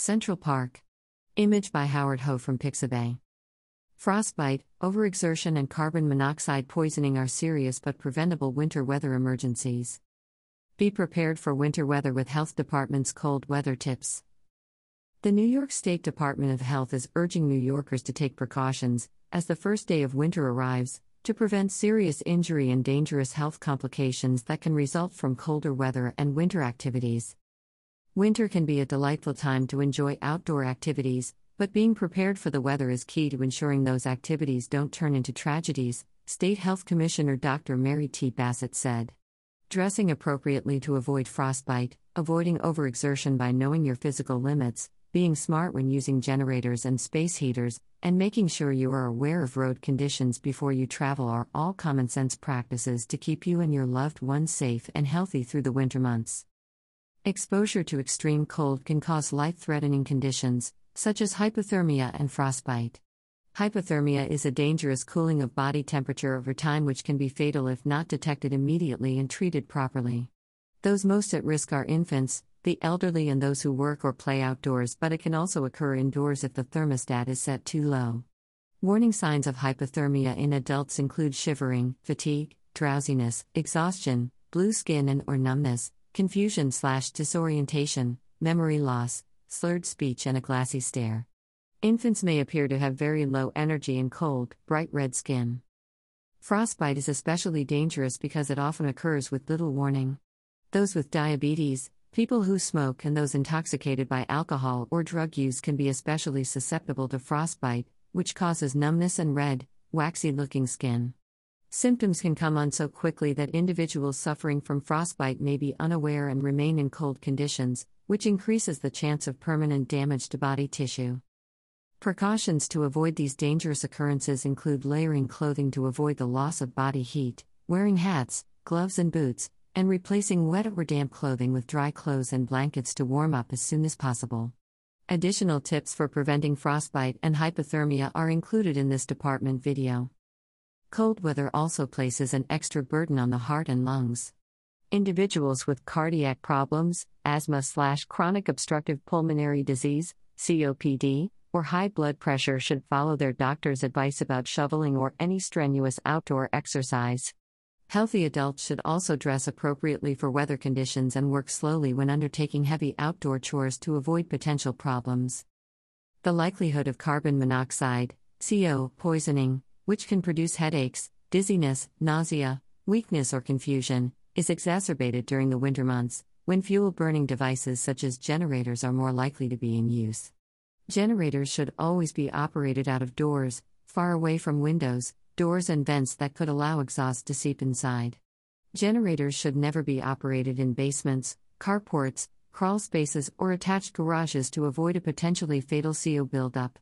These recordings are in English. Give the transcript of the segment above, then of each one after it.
Central Park. Image by Howard Ho from Pixabay. Frostbite, overexertion, and carbon monoxide poisoning are serious but preventable winter weather emergencies. Be prepared for winter weather with Health Department's cold weather tips. The New York State Department of Health is urging New Yorkers to take precautions, as the first day of winter arrives, to prevent serious injury and dangerous health complications that can result from colder weather and winter activities. Winter can be a delightful time to enjoy outdoor activities, but being prepared for the weather is key to ensuring those activities don't turn into tragedies, State Health Commissioner Dr. Mary T. Bassett said. Dressing appropriately to avoid frostbite, avoiding overexertion by knowing your physical limits, being smart when using generators and space heaters, and making sure you are aware of road conditions before you travel are all common sense practices to keep you and your loved ones safe and healthy through the winter months. Exposure to extreme cold can cause life threatening conditions, such as hypothermia and frostbite. Hypothermia is a dangerous cooling of body temperature over time, which can be fatal if not detected immediately and treated properly. Those most at risk are infants, the elderly, and those who work or play outdoors, but it can also occur indoors if the thermostat is set too low. Warning signs of hypothermia in adults include shivering, fatigue, drowsiness, exhaustion, blue skin and or numbness, confusion slash disorientation, memory loss, slurred speech and a glassy stare. Infants may appear to have very low energy and cold, bright red skin. Frostbite is especially dangerous because it often occurs with little warning. Those with diabetes, People who smoke and those intoxicated by alcohol or drug use can be especially susceptible to frostbite, which causes numbness and red, waxy looking skin. Symptoms can come on so quickly that individuals suffering from frostbite may be unaware and remain in cold conditions, which increases the chance of permanent damage to body tissue. Precautions to avoid these dangerous occurrences include layering clothing to avoid the loss of body heat, wearing hats, gloves, and boots, and replacing wet or damp clothing with dry clothes and blankets to warm up as soon as possible. Additional tips for preventing frostbite and hypothermia are included in this department video. Cold weather also places an extra burden on the heart and lungs. Individuals with cardiac problems, asthma slash chronic obstructive pulmonary disease, COPD, or high blood pressure should follow their doctor's advice about shoveling or any strenuous outdoor exercise. Healthy adults should also dress appropriately for weather conditions and work slowly when undertaking heavy outdoor chores to avoid potential problems. The likelihood of carbon monoxide, CO, poisoning, which can produce headaches, dizziness, nausea, weakness, or confusion, is exacerbated during the winter months, when fuel burning devices such as generators are more likely to be in use. Generators should always be operated out of doors, far away from windows, doors and vents that could allow exhaust to seep inside. Generators should never be operated in basements, carports, crawl spaces, or attached garages to avoid a potentially fatal CO buildup.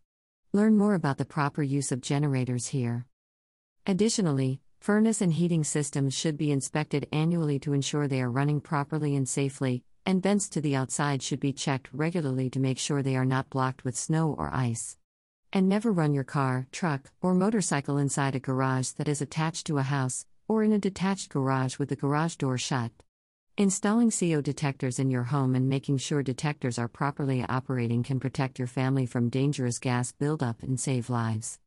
Learn more about the proper use of generators here. Additionally, furnace and heating systems should be inspected annually to ensure they are running properly and safely, and vents to the outside should be checked regularly to make sure they are not blocked with snow or ice. And never run your car, truck, or motorcycle inside a garage that is attached to a house, or in a detached garage with the garage door shut. Installing CO detectors in your home and making sure detectors are properly operating can protect your family from dangerous gas buildup and save lives.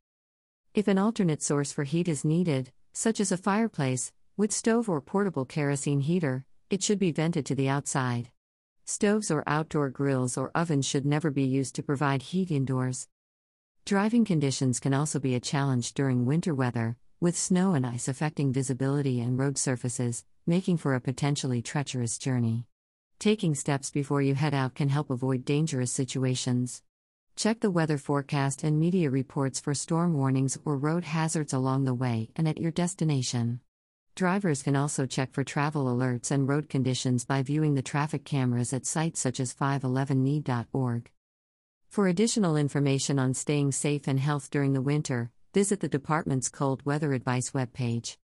If an alternate source for heat is needed, such as a fireplace, with stove or portable kerosene heater, it should be vented to the outside. Stoves or outdoor grills or ovens should never be used to provide heat indoors. Driving conditions can also be a challenge during winter weather, with snow and ice affecting visibility and road surfaces, making for a potentially treacherous journey. Taking steps before you head out can help avoid dangerous situations. Check the weather forecast and media reports for storm warnings or road hazards along the way and at your destination. Drivers can also check for travel alerts and road conditions by viewing the traffic cameras at sites such as 511ne.org. For additional information on staying safe and health during the winter, visit the department's cold weather advice webpage.